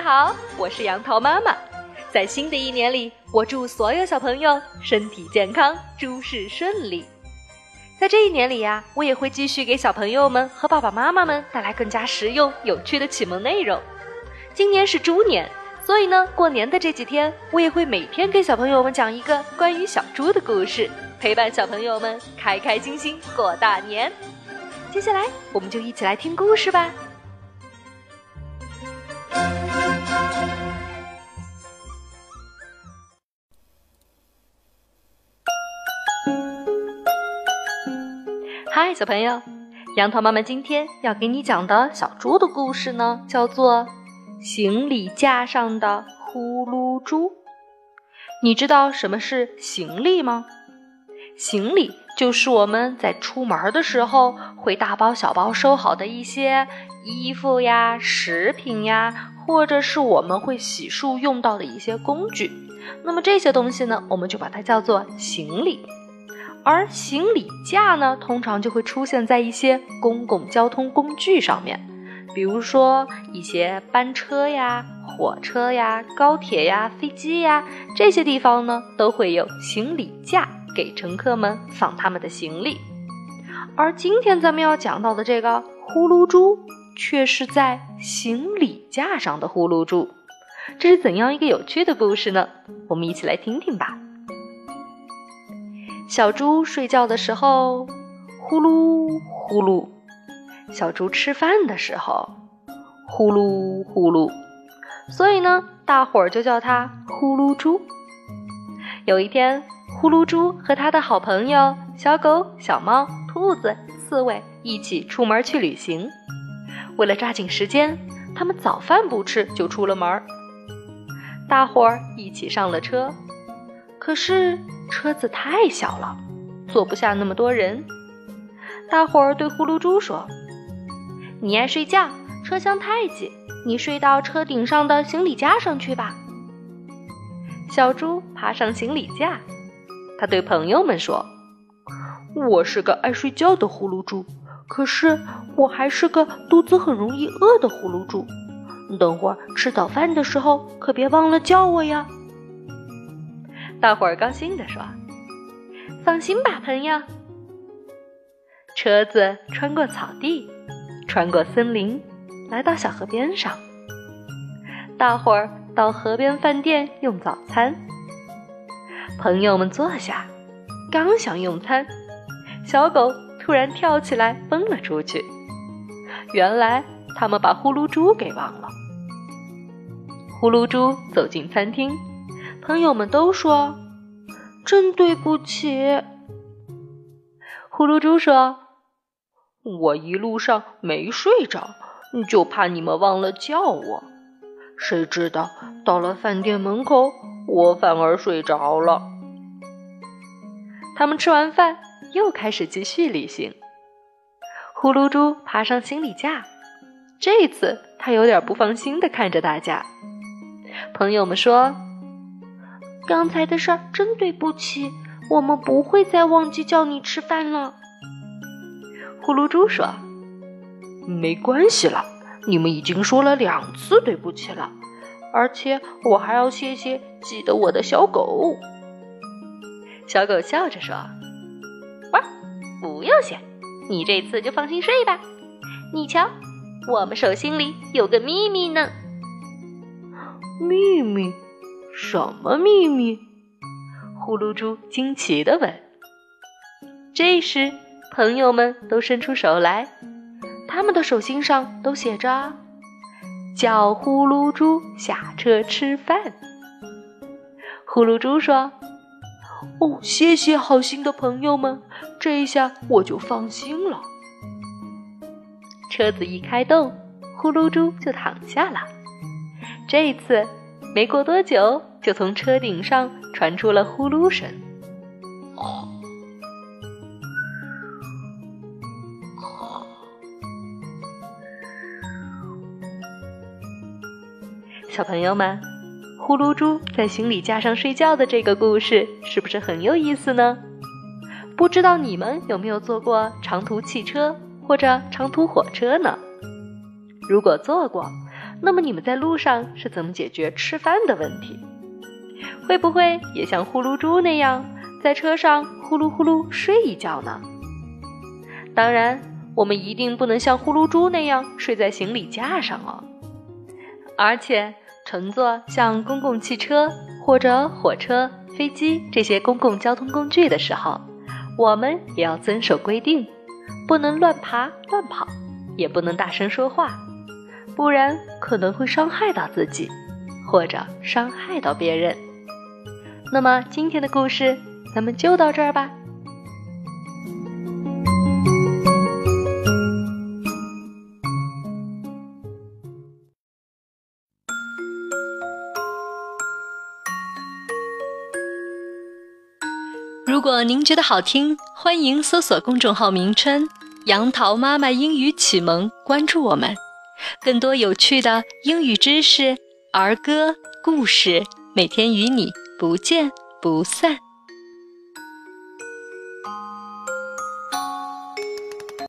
家好，我是杨桃妈妈。在新的一年里，我祝所有小朋友身体健康，诸事顺利。在这一年里呀，我也会继续给小朋友们和爸爸妈妈们带来更加实用、有趣的启蒙内容。今年是猪年，所以呢，过年的这几天，我也会每天给小朋友们讲一个关于小猪的故事，陪伴小朋友们开开心心过大年。接下来，我们就一起来听故事吧。嗨，小朋友，杨桃妈妈今天要给你讲的小猪的故事呢，叫做《行李架上的呼噜猪》。你知道什么是行李吗？行李就是我们在出门的时候会大包小包收好的一些衣服呀、食品呀，或者是我们会洗漱用到的一些工具。那么这些东西呢，我们就把它叫做行李。而行李架呢，通常就会出现在一些公共交通工具上面，比如说一些班车呀、火车呀、高铁呀、飞机呀，这些地方呢都会有行李架给乘客们放他们的行李。而今天咱们要讲到的这个呼噜猪，却是在行李架上的呼噜猪，这是怎样一个有趣的故事呢？我们一起来听听吧。小猪睡觉的时候，呼噜呼噜；小猪吃饭的时候，呼噜呼噜。所以呢，大伙儿就叫它呼噜猪。有一天，呼噜猪和他的好朋友小狗、小猫、兔子、刺猬一起出门去旅行。为了抓紧时间，他们早饭不吃就出了门。大伙儿一起上了车，可是。车子太小了，坐不下那么多人。大伙儿对呼噜猪说：“你爱睡觉，车厢太挤，你睡到车顶上的行李架上去吧。”小猪爬上行李架，他对朋友们说：“我是个爱睡觉的呼噜猪，可是我还是个肚子很容易饿的呼噜猪。等会儿吃早饭的时候，可别忘了叫我呀。”大伙儿高兴地说：“放心吧，朋友。”车子穿过草地，穿过森林，来到小河边上。大伙儿到河边饭店用早餐。朋友们坐下，刚想用餐，小狗突然跳起来奔了出去。原来他们把呼噜猪给忘了。呼噜猪走进餐厅。朋友们都说：“真对不起。”呼噜猪说：“我一路上没睡着，就怕你们忘了叫我。谁知道到了饭店门口，我反而睡着了。”他们吃完饭又开始继续旅行。呼噜猪爬上行李架，这次他有点不放心的看着大家。朋友们说。刚才的事儿真对不起，我们不会再忘记叫你吃饭了。呼噜猪说：“没关系了，你们已经说了两次对不起了，而且我还要谢谢记得我的小狗。”小狗笑着说：“哇，不用谢，你这次就放心睡吧。你瞧，我们手心里有个秘密呢。”秘密。什么秘密？呼噜猪惊奇地问。这时，朋友们都伸出手来，他们的手心上都写着“叫呼噜猪下车吃饭”。呼噜猪说：“哦，谢谢好心的朋友们，这下我就放心了。”车子一开动，呼噜猪就躺下了。这次。没过多久，就从车顶上传出了呼噜声。小朋友们，呼噜猪在行李架上睡觉的这个故事是不是很有意思呢？不知道你们有没有坐过长途汽车或者长途火车呢？如果坐过，那么你们在路上是怎么解决吃饭的问题？会不会也像呼噜猪那样，在车上呼噜呼噜睡一觉呢？当然，我们一定不能像呼噜猪那样睡在行李架上哦。而且，乘坐像公共汽车或者火车、飞机这些公共交通工具的时候，我们也要遵守规定，不能乱爬乱跑，也不能大声说话，不然可能会伤害到自己，或者伤害到别人。那么，今天的故事咱们就到这儿吧。如果您觉得好听，欢迎搜索公众号名称“杨桃妈妈英语启蒙”，关注我们，更多有趣的英语知识、儿歌、故事，每天与你不见不散。